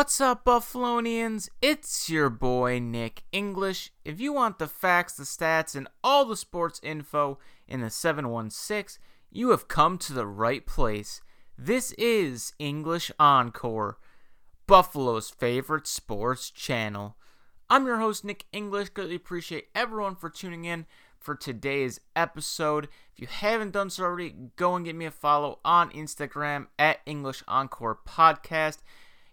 What's up, Buffalonians? It's your boy Nick English. If you want the facts, the stats, and all the sports info in the 716, you have come to the right place. This is English Encore, Buffalo's favorite sports channel. I'm your host, Nick English. Greatly appreciate everyone for tuning in for today's episode. If you haven't done so already, go and give me a follow on Instagram at English Encore Podcast.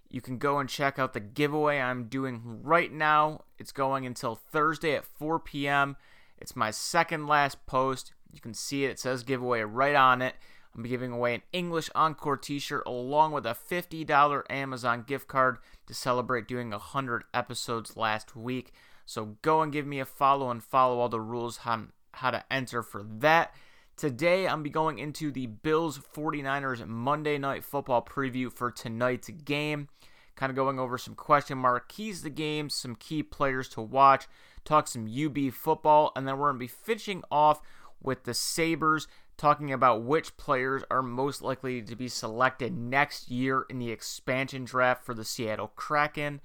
You can go and check out the giveaway I'm doing right now. It's going until Thursday at 4 p.m. It's my second last post. You can see it. It says giveaway right on it. I'm giving away an English Encore t shirt along with a $50 Amazon gift card to celebrate doing 100 episodes last week. So go and give me a follow and follow all the rules on how to enter for that. Today, I'm be going into the Bills 49ers Monday Night Football preview for tonight's game. Kind of going over some question mark keys the game, some key players to watch, talk some UB football, and then we're going to be finishing off with the Sabres, talking about which players are most likely to be selected next year in the expansion draft for the Seattle Kraken.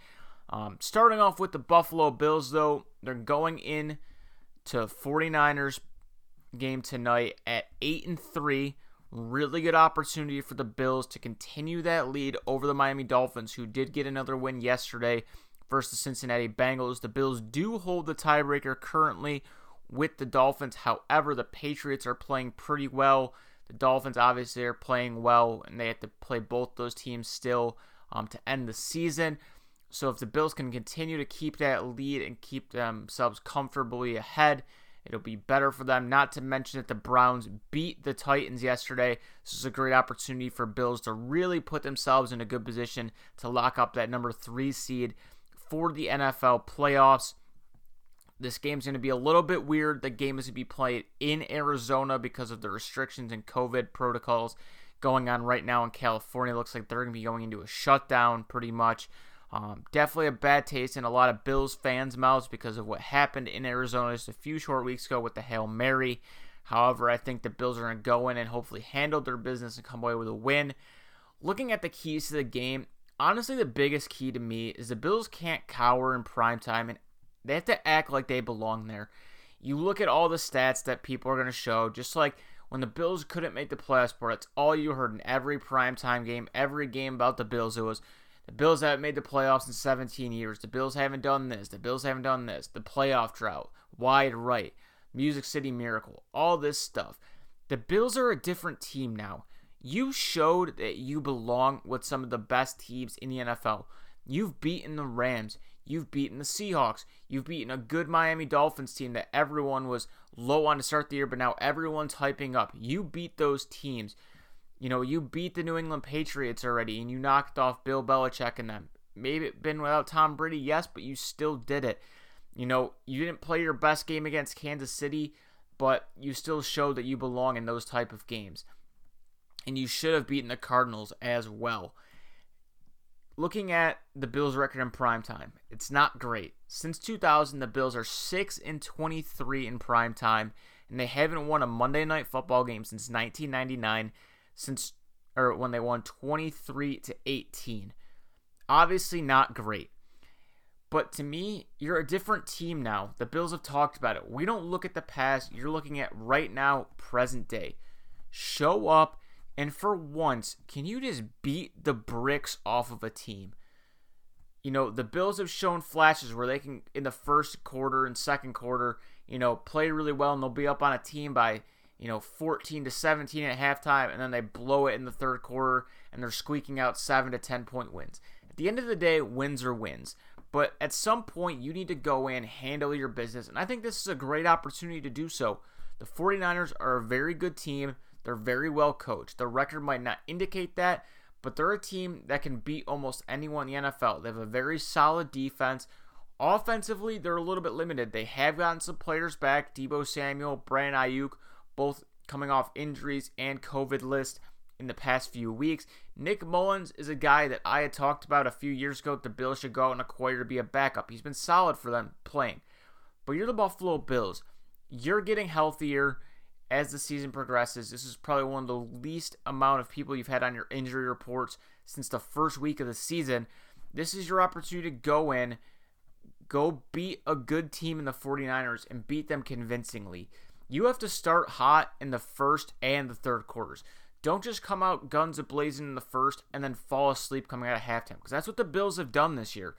Um, starting off with the Buffalo Bills, though, they're going in to 49ers game tonight at 8 and 3. Really good opportunity for the Bills to continue that lead over the Miami Dolphins, who did get another win yesterday versus the Cincinnati Bengals. The Bills do hold the tiebreaker currently with the Dolphins. However, the Patriots are playing pretty well. The Dolphins obviously are playing well, and they have to play both those teams still um, to end the season. So if the Bills can continue to keep that lead and keep themselves comfortably ahead, It'll be better for them. Not to mention that the Browns beat the Titans yesterday. This is a great opportunity for Bills to really put themselves in a good position to lock up that number three seed for the NFL playoffs. This game's going to be a little bit weird. The game is going to be played in Arizona because of the restrictions and COVID protocols going on right now in California. It looks like they're going to be going into a shutdown pretty much. Um, definitely a bad taste in a lot of Bills fans' mouths because of what happened in Arizona just a few short weeks ago with the Hail Mary. However, I think the Bills are going to go in and hopefully handle their business and come away with a win. Looking at the keys to the game, honestly, the biggest key to me is the Bills can't cower in prime time and they have to act like they belong there. You look at all the stats that people are going to show, just like when the Bills couldn't make the playoffs, But that's all you heard in every primetime game, every game about the Bills. It was the Bills haven't made the playoffs in 17 years. The Bills haven't done this. The Bills haven't done this. The playoff drought, wide right, Music City Miracle, all this stuff. The Bills are a different team now. You showed that you belong with some of the best teams in the NFL. You've beaten the Rams. You've beaten the Seahawks. You've beaten a good Miami Dolphins team that everyone was low on to start the year, but now everyone's hyping up. You beat those teams. You know, you beat the New England Patriots already and you knocked off Bill Belichick and them. Maybe it been without Tom Brady, yes, but you still did it. You know, you didn't play your best game against Kansas City, but you still showed that you belong in those type of games. And you should have beaten the Cardinals as well. Looking at the Bills' record in prime time, it's not great. Since 2000, the Bills are 6 and 23 in prime time, and they haven't won a Monday night football game since 1999 since or when they won 23 to 18. Obviously not great. But to me, you're a different team now. The Bills have talked about it. We don't look at the past, you're looking at right now, present day. Show up and for once, can you just beat the bricks off of a team? You know, the Bills have shown flashes where they can in the first quarter and second quarter, you know, play really well and they'll be up on a team by you know, 14 to 17 at halftime, and then they blow it in the third quarter, and they're squeaking out seven to 10 point wins. At the end of the day, wins are wins. But at some point, you need to go in, handle your business, and I think this is a great opportunity to do so. The 49ers are a very good team. They're very well coached. The record might not indicate that, but they're a team that can beat almost anyone in the NFL. They have a very solid defense. Offensively, they're a little bit limited. They have gotten some players back Deebo Samuel, Brandon Aiyuk both coming off injuries and COVID list in the past few weeks. Nick Mullens is a guy that I had talked about a few years ago that the Bills should go out and acquire to be a backup. He's been solid for them playing. But you're the Buffalo Bills. You're getting healthier as the season progresses. This is probably one of the least amount of people you've had on your injury reports since the first week of the season. This is your opportunity to go in, go beat a good team in the 49ers and beat them convincingly. You have to start hot in the first and the third quarters. Don't just come out guns a blazing in the first and then fall asleep coming out of halftime because that's what the Bills have done this year.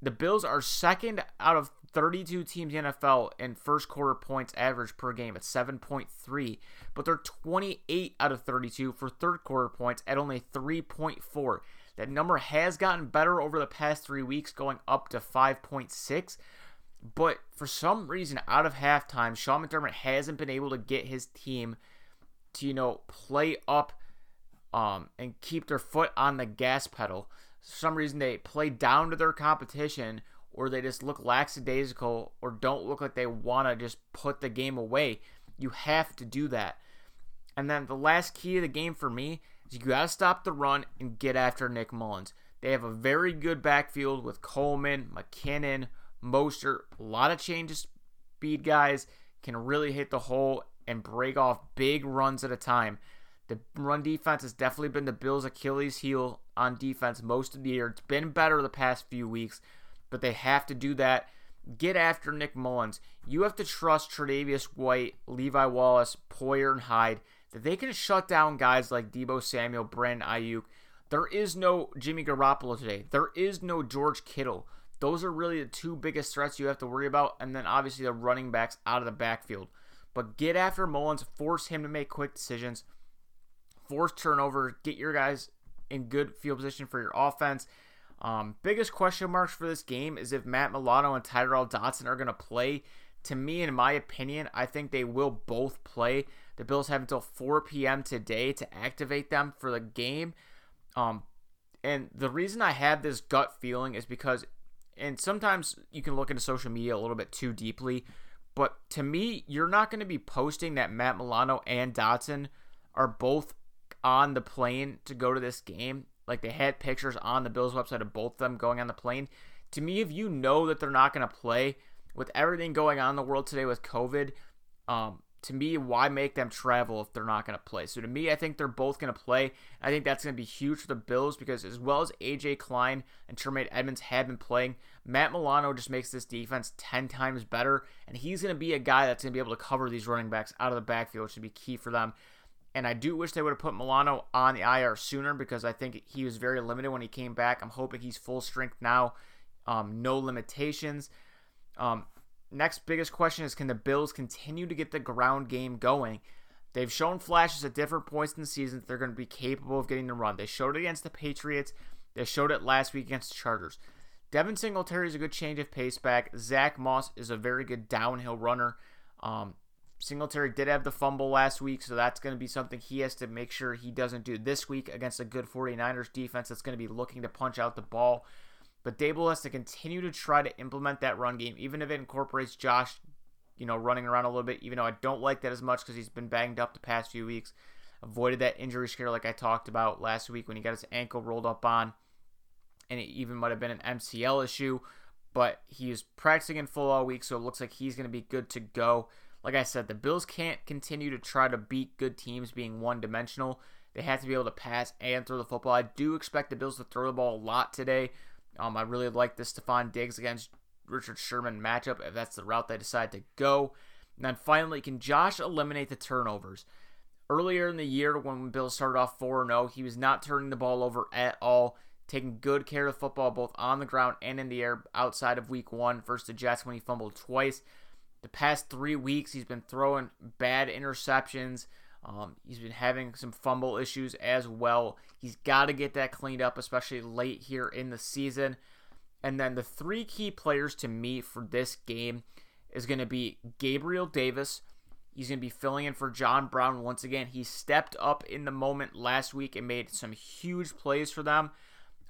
The Bills are second out of 32 teams in NFL in first quarter points average per game at 7.3, but they're 28 out of 32 for third quarter points at only 3.4. That number has gotten better over the past three weeks, going up to 5.6. But for some reason, out of halftime, Sean McDermott hasn't been able to get his team to, you know, play up um, and keep their foot on the gas pedal. For some reason, they play down to their competition or they just look lackadaisical or don't look like they want to just put the game away. You have to do that. And then the last key of the game for me is you got to stop the run and get after Nick Mullens. They have a very good backfield with Coleman, McKinnon, Mostert, a lot of changes, speed guys can really hit the hole and break off big runs at a time. The run defense has definitely been the Bills' Achilles heel on defense most of the year. It's been better the past few weeks, but they have to do that. Get after Nick Mullens. You have to trust Tre'Davious White, Levi Wallace, Poyer, and Hyde that they can shut down guys like Deebo Samuel, Brandon Aiyuk. There is no Jimmy Garoppolo today. There is no George Kittle. Those are really the two biggest threats you have to worry about, and then obviously the running backs out of the backfield. But get after Mullens, force him to make quick decisions, force turnover, get your guys in good field position for your offense. Um, biggest question marks for this game is if Matt Milano and Tyrel Dodson are going to play. To me, in my opinion, I think they will both play. The Bills have until 4 p.m. today to activate them for the game. Um, and the reason I have this gut feeling is because, and sometimes you can look into social media a little bit too deeply, but to me, you're not going to be posting that Matt Milano and Dodson are both on the plane to go to this game. Like they had pictures on the Bills website of both of them going on the plane. To me, if you know that they're not going to play with everything going on in the world today with COVID, um, to me, why make them travel if they're not going to play? So to me, I think they're both going to play. I think that's going to be huge for the Bills because as well as AJ Klein and Tremaine Edmunds have been playing, Matt Milano just makes this defense 10 times better, and he's going to be a guy that's going to be able to cover these running backs out of the backfield, which should be key for them. And I do wish they would have put Milano on the IR sooner because I think he was very limited when he came back. I'm hoping he's full strength now, um, no limitations. Um, next biggest question is can the Bills continue to get the ground game going? They've shown flashes at different points in the season that they're going to be capable of getting the run. They showed it against the Patriots. They showed it last week against the Chargers. Devin Singletary is a good change of pace back. Zach Moss is a very good downhill runner. Um, Singletary did have the fumble last week, so that's going to be something he has to make sure he doesn't do this week against a good 49ers defense that's going to be looking to punch out the ball. But Daboll has to continue to try to implement that run game, even if it incorporates Josh, you know, running around a little bit. Even though I don't like that as much because he's been banged up the past few weeks, avoided that injury scare like I talked about last week when he got his ankle rolled up on, and it even might have been an MCL issue. But he is practicing in full all week, so it looks like he's going to be good to go. Like I said, the Bills can't continue to try to beat good teams being one dimensional. They have to be able to pass and throw the football. I do expect the Bills to throw the ball a lot today. Um, I really like the Stefon Diggs against Richard Sherman matchup if that's the route they decide to go. And then finally, can Josh eliminate the turnovers? Earlier in the year, when Bill started off 4 0, he was not turning the ball over at all, taking good care of the football both on the ground and in the air outside of week one versus the Jets when he fumbled twice. The past three weeks, he's been throwing bad interceptions. Um, he's been having some fumble issues as well. He's got to get that cleaned up, especially late here in the season. And then the three key players to me for this game is going to be Gabriel Davis. He's going to be filling in for John Brown once again. He stepped up in the moment last week and made some huge plays for them.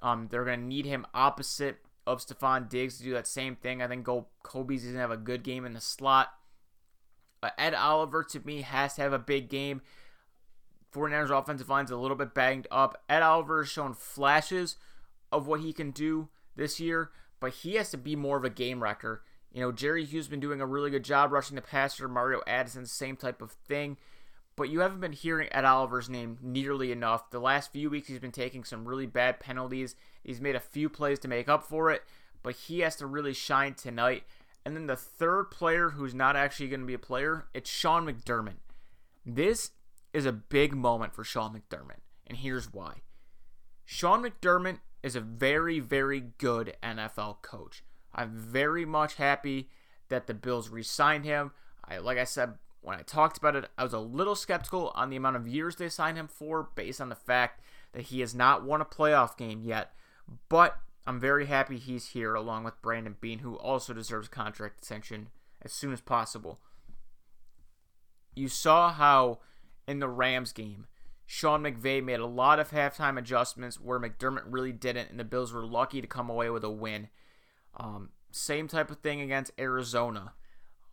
Um, they're going to need him opposite of Stefon Diggs to do that same thing. I think Kobe's going to have a good game in the slot. Uh, Ed Oliver, to me, has to have a big game. 49ers offensive line's a little bit banged up. Ed Oliver has shown flashes of what he can do this year, but he has to be more of a game wrecker. You know, Jerry Hughes been doing a really good job rushing the passer. Mario Addison, same type of thing. but you haven't been hearing Ed Oliver's name nearly enough. The last few weeks, he's been taking some really bad penalties. He's made a few plays to make up for it, but he has to really shine tonight. And then the third player who's not actually going to be a player, it's Sean McDermott. This is a big moment for Sean McDermott, and here's why. Sean McDermott is a very, very good NFL coach. I'm very much happy that the Bills re signed him. I, like I said when I talked about it, I was a little skeptical on the amount of years they signed him for based on the fact that he has not won a playoff game yet. But I'm very happy he's here along with Brandon Beane, who also deserves contract extension as soon as possible. You saw how in the Rams game, Sean McVay made a lot of halftime adjustments where McDermott really didn't, and the Bills were lucky to come away with a win. Um, same type of thing against Arizona.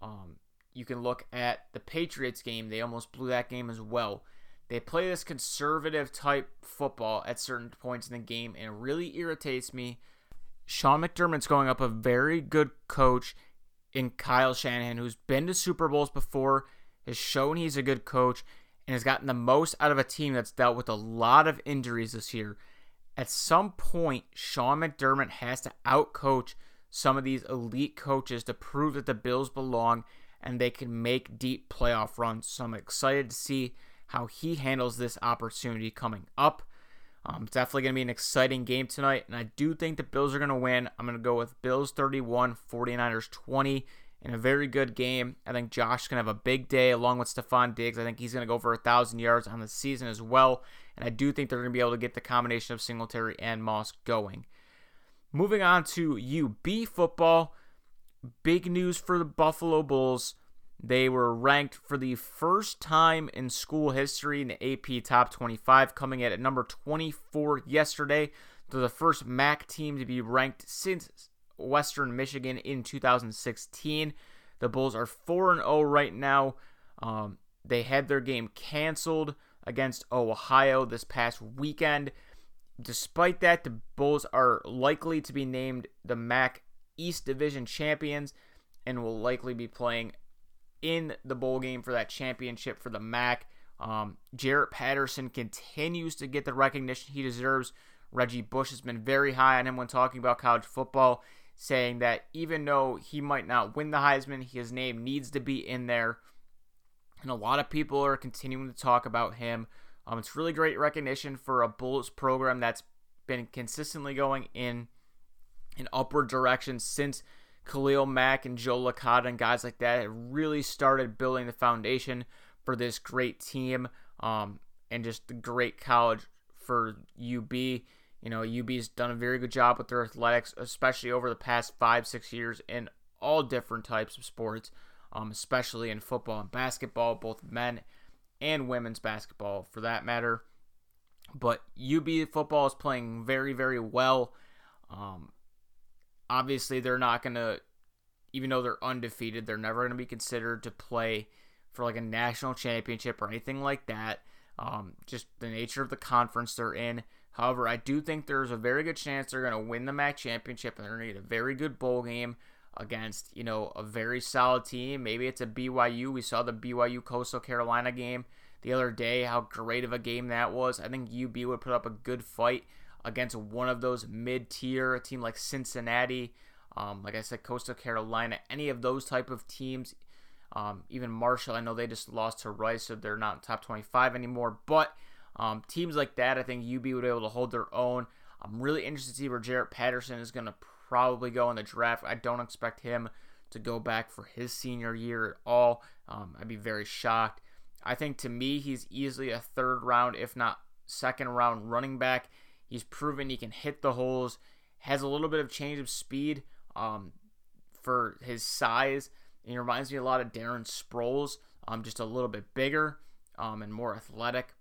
Um, you can look at the Patriots game. They almost blew that game as well. They play this conservative type football at certain points in the game, and it really irritates me. Sean McDermott's going up a very good coach in Kyle Shanahan, who's been to Super Bowls before, has shown he's a good coach, and has gotten the most out of a team that's dealt with a lot of injuries this year. At some point, Sean McDermott has to outcoach some of these elite coaches to prove that the Bills belong and they can make deep playoff runs. So I'm excited to see how he handles this opportunity coming up. Um, it's definitely going to be an exciting game tonight, and I do think the Bills are going to win. I'm going to go with Bills 31, 49ers 20 in a very good game. I think Josh is going to have a big day along with Stefon Diggs. I think he's going to go for a 1,000 yards on the season as well, and I do think they're going to be able to get the combination of Singletary and Moss going. Moving on to UB football, big news for the Buffalo Bulls. They were ranked for the first time in school history in the AP Top 25, coming in at number 24 yesterday. They're the first MAC team to be ranked since Western Michigan in 2016. The Bulls are 4 0 right now. Um, they had their game canceled against Ohio this past weekend. Despite that, the Bulls are likely to be named the MAC East Division champions and will likely be playing in the bowl game for that championship for the MAC. Um, Jaret Patterson continues to get the recognition he deserves. Reggie Bush has been very high on him when talking about college football, saying that even though he might not win the Heisman, his name needs to be in there. And a lot of people are continuing to talk about him. Um, it's really great recognition for a Bullets program that's been consistently going in an upward direction since Khalil Mack and Joe Licata and guys like that really started building the foundation for this great team um, and just the great college for UB. You know, UB's done a very good job with their athletics, especially over the past five, six years in all different types of sports, um, especially in football and basketball, both men and women's basketball for that matter. But UB football is playing very, very well. Um, obviously they're not going to even though they're undefeated they're never going to be considered to play for like a national championship or anything like that. Um, just the nature of the conference they're in. However i do think there's a very good chance they're going to win the mac championship and they're going to get a very good bowl game against you know a very solid team. Maybe it's a byu we saw the byu coastal carolina game the other day how great of a game that was. I think ub would put up a good fight against one of those mid tier, a team like Cincinnati, um, like I said, Coastal Carolina, any of those type of teams. Um, even Marshall, I know they just lost to Rice, so they're not top 25 anymore. But um, teams like that, I think UB would be able to hold their own. I'm really interested to see where Jaret Patterson is going to probably go in the draft. I don't expect him to go back for his senior year at all. Um, I'd be very shocked. I think to me, he's easily a third round, if not second round running back. He's proven he can hit the holes, has a little bit of change of speed um, for his size. And He reminds me a lot of Darren Sproles, um, just a little bit bigger um, and more athletic.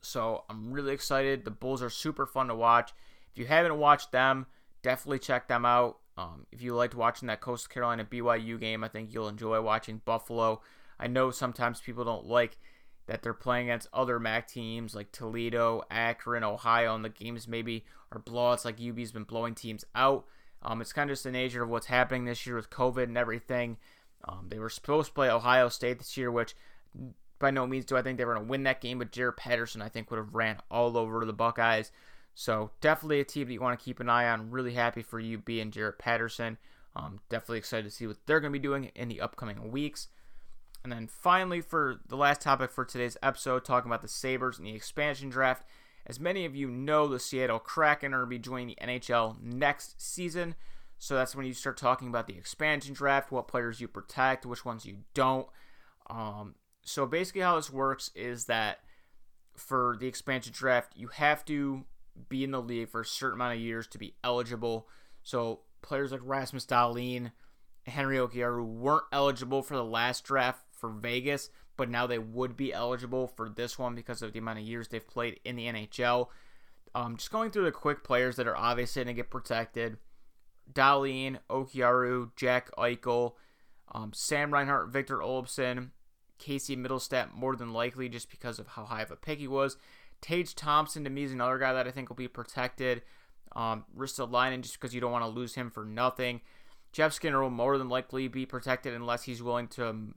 So I'm really excited. The Bulls are super fun to watch. If you haven't watched them, definitely check them out. Um, if you liked watching that Coastal Carolina BYU game, I think you'll enjoy watching Buffalo. I know sometimes people don't like that they're playing against other MAC teams like Toledo, Akron, Ohio, and the games maybe are blowouts like UB's been blowing teams out. Um, it's kind of just the nature of what's happening this year with COVID and everything. Um, they were supposed to play Ohio State this year, which by no means do I think they were going to win that game, but Jaret Patterson, I think, would have ran all over the Buckeyes. So definitely a team that you want to keep an eye on. Really happy for you being Jaret Patterson. Um, definitely excited to see what they're going to be doing in the upcoming weeks. And then finally, for the last topic for today's episode, talking about the Sabres and the expansion draft. As many of you know, the Seattle Kraken are going to be joining the NHL next season. So that's when you start talking about the expansion draft, what players you protect, which ones you don't. Um, so basically, how this works is that for the expansion draft, you have to be in the league for a certain amount of years to be eligible. So players like Rasmus Dahlin, Henry Jokiharju weren't eligible for the last draft for Vegas, but now they would be eligible for this one because of the amount of years they've played in the NHL. Um, just going through the quick players that are obviously going to get protected. Dahlin, Jokiharju, Jack Eichel, um, Sam Reinhart, Victor Olofsson, Casey Mittelstadt more than likely just because of how high of a pick he was. Tage Thompson to me is another guy that I think will be protected. Um, Ristolainen just because you don't want to lose him for nothing. Jeff Skinner will more than likely be protected unless he's willing to um,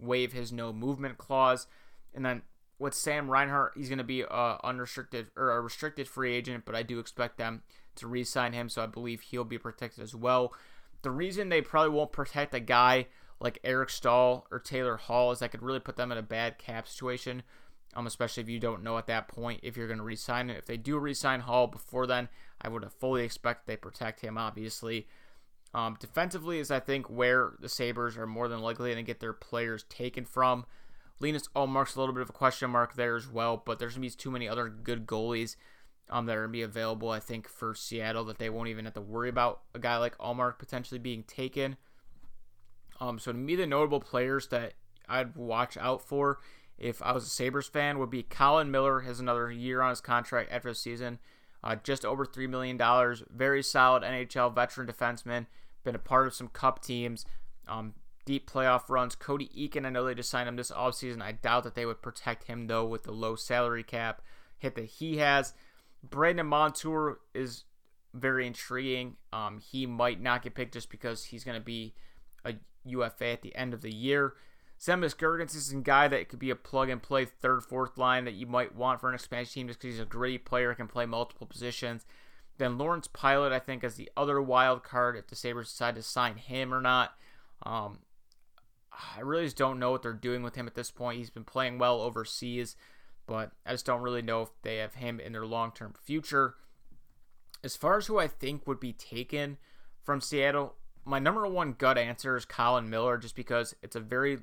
waive his no movement clause. And then with Sam Reinhart, he's going to be a unrestricted or a restricted free agent, but I do expect them to re-sign him, so I believe he'll be protected as well. The reason they probably won't protect a guy like Eric Staal or Taylor Hall is that could really put them in a bad cap situation. Um, especially if you don't know at that point if you're going to re-sign it. If they do re-sign Hall before then, I would have fully expect they protect him. Obviously, um, defensively is I think where the Sabres are more than likely going to get their players taken from. Linus Ullmark's a little bit of a question mark there as well, but there's going to be too many other good goalies um, that are going to be available, I think, for Seattle that they won't even have to worry about a guy like Ullmark potentially being taken. Um, so to me, the notable players that I'd watch out for if I was a Sabres fan would be Colin Miller has another year on his contract after the season. Uh, just over $3 million. Very solid NHL veteran defenseman. Been a part of some cup teams. Um, deep playoff runs. Cody Eakin, I know they just signed him this offseason. I doubt that they would protect him, though, with the low salary cap hit that he has. Brandon Montour is very intriguing. Um, he might not get picked just because he's going to be a UFA at the end of the year. Zemgus Girgensons is a guy that could be a plug and play third, fourth line that you might want for an expansion team just because he's a gritty player, and can play multiple positions. Then Lawrence Pilut, I think, is the other wild card if the Sabres decide to sign him or not. Um, I really just don't know what they're doing with him at this point. He's been playing well overseas, but I just don't really know if they have him in their long term future. As far as who I think would be taken from Seattle, my number one gut answer is Colin Miller, just because it's a very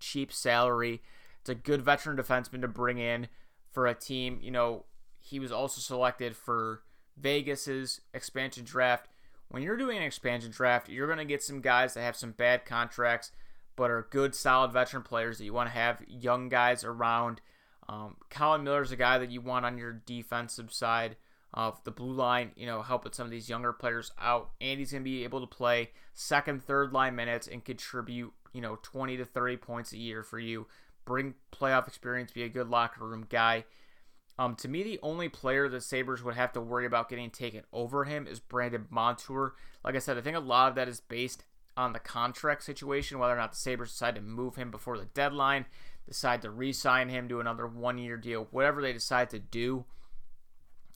cheap salary. It's a good veteran defenseman to bring in for a team. You know, he was also selected for Vegas's expansion draft. When you're doing an expansion draft, you're going to get some guys that have some bad contracts, but are good, solid veteran players that you want to have young guys around. Um, Colin Miller is a guy that you want on your defensive side of the blue line, you know, helping some of these younger players out. And he's going to be able to play second, third line minutes and contribute you know, 20 to 30 points a year for you. Bring playoff experience, be a good locker room guy. Um, to me, the only player the Sabres would have to worry about getting taken over him is Brandon Montour. Like I said, I think a lot of that is based on the contract situation, whether or not the Sabres decide to move him before the deadline, decide to re sign him to another one year deal, whatever they decide to do.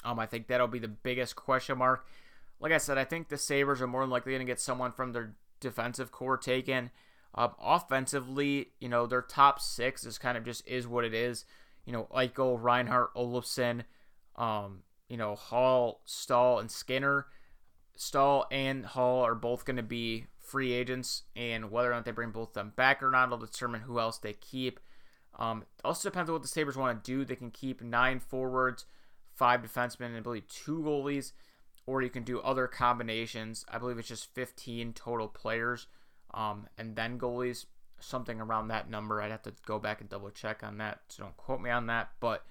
Um, I think that'll be the biggest question mark. Like I said, I think the Sabres are more than likely going to get someone from their defensive core taken. Offensively, you know, their top six is kind of just is what it is. You know, Eichel, Reinhart, Olofsson, um, you know, Hall, Staal, and Skinner. Staal and Hall are both going to be free agents, and whether or not they bring both of them back or not will determine who else they keep. Um, also depends on what the Sabres want to do. They can keep nine forwards, five defensemen, and I believe two goalies, or you can do other combinations. I believe it's just 15 total players um, and then goalies, something around that number. I'd have to go back and double check on that, so don't quote me on that. But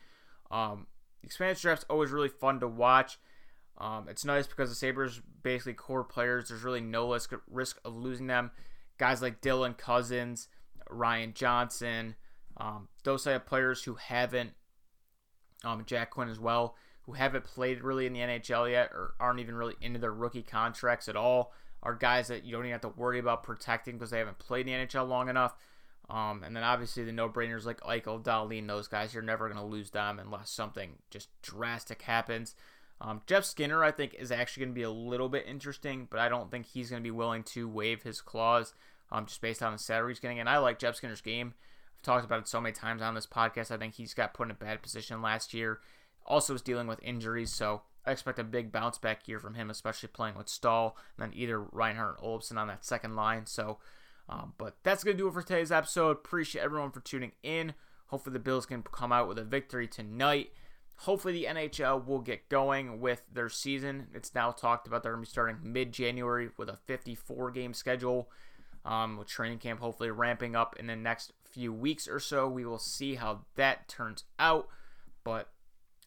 um, expansion draft's always really fun to watch. Um, it's nice because the Sabres basically core players. There's really no risk risk of losing them. Guys like Dylan Cozens, Ryan Johnson, um, those type of players who haven't, um, Jack Quinn as well, who haven't played really in the NHL yet or aren't even really into their rookie contracts at all are guys that you don't even have to worry about protecting because they haven't played in the NHL long enough. Um, and then obviously the no-brainers like Eichel, Dahlin, those guys, you're never going to lose them unless something just drastic happens. Um, Jeff Skinner, I think, is actually going to be a little bit interesting, but I don't think he's going to be willing to waive his clause um, just based on the salary he's getting. And I like Jeff Skinner's game. I've talked about it so many times on this podcast. I think he's got put in a bad position last year. Also, is dealing with injuries, so I expect a big bounce back year from him, especially playing with Staal and then either Reinhart or Olofsson on that second line. So, um, but that's going to do it for today's episode. Appreciate everyone for tuning in. Hopefully, the Bills can come out with a victory tonight. Hopefully, the NHL will get going with their season. It's now talked about they're going to be starting mid January with a 54 game schedule, um, with training camp hopefully ramping up in the next few weeks or so. We will see how that turns out. But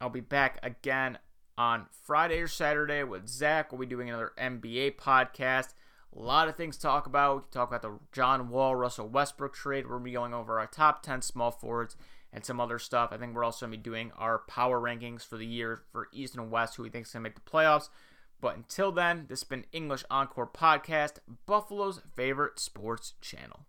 I'll be back again on Friday or Saturday with Zach. We'll be doing another NBA podcast. A lot of things to talk about. We can talk about the John Wall, Russell Westbrook trade. We're going to be going over our top 10 small forwards and some other stuff. I think we're also going to be doing our power rankings for the year for East and West, who we think is going to make the playoffs. But until then, this has been English Encore Podcast, Buffalo's favorite sports channel.